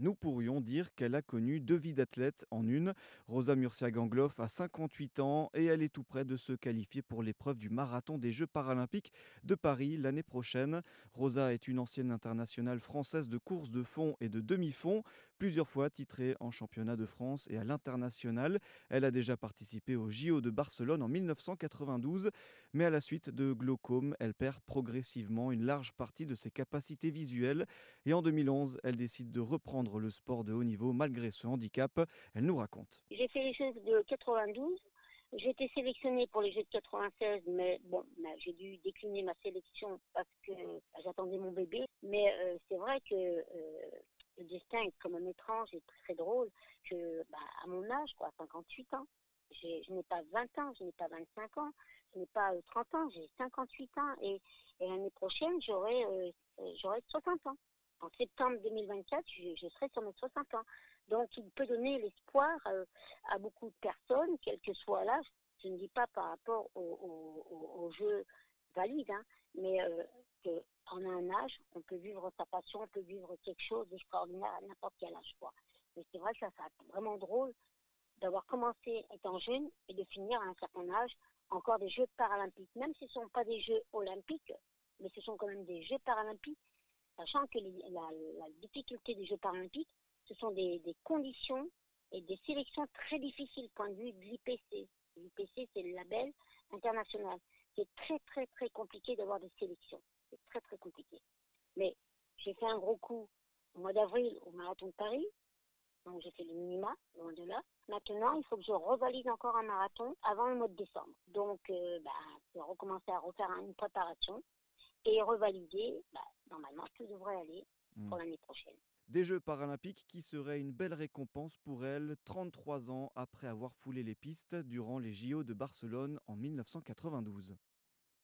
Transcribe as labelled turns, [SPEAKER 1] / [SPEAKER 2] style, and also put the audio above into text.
[SPEAKER 1] Nous pourrions dire qu'elle a connu deux vies d'athlète en une. Rosa Murcia Gangloff a 58 ans et elle est tout près de se qualifier pour l'épreuve du marathon des Jeux paralympiques de Paris l'année prochaine. Rosa est une ancienne internationale française de course de fond et de demi-fond, plusieurs fois titrée en championnat de France et à l'international. Elle a déjà participé au JO de Barcelone en 1992, mais à la suite de glaucome, elle perd progressivement une large partie de ses capacités visuelles et en 2011, elle décide de reprendre le sport de haut niveau malgré ce handicap. Elle nous raconte.
[SPEAKER 2] J'ai fait les Jeux de 92. J'ai été sélectionnée pour les Jeux de 96, mais bon, bah, j'ai dû décliner ma sélection parce que bah, j'attendais mon bébé. Mais euh, c'est vrai que euh, le destin est quand même étrange et très drôle que bah, à mon âge, quoi, 58 ans, je n'ai pas 20 ans, je n'ai pas 25 ans, je n'ai pas 30 euh, ans, j'ai 58 ans et, l'année prochaine, j'aurai j'aurai 60 ans en septembre 2024, je, serai sur mes 60 ans. Donc, il peut donner l'espoir euh, à beaucoup de personnes, quel que soit l'âge. Je ne dis pas par rapport au, jeu valide, hein, mais euh, qu'en un âge, on peut vivre sa passion, on peut vivre quelque chose d'extraordinaire à n'importe quel âge. Quoi. Mais c'est vrai que ça, ça vraiment drôle d'avoir commencé étant jeune et de finir à un certain âge encore des Jeux paralympiques. Même si ce ne sont pas des Jeux olympiques, mais ce sont quand même des Jeux paralympiques sachant que la, difficulté des Jeux paralympiques, ce sont des, conditions et des sélections très difficiles point de vue de l'IPC. L'IPC, c'est le label international. C'est très, très, très compliqué d'avoir des sélections. C'est très, très compliqué. Mais j'ai fait un gros coup au mois d'avril au marathon de Paris. Donc j'ai fait le minima, loin de là. Maintenant, il faut que je revalide encore un marathon avant le mois de décembre. Donc, euh, bah, je vais recommencer à refaire une préparation et revalider, bah, normalement tout devrait aller pour hmm. l'année prochaine.
[SPEAKER 1] Des Jeux paralympiques qui seraient une belle récompense pour elle, 33 ans après avoir foulé les pistes durant les JO de Barcelone en 1992.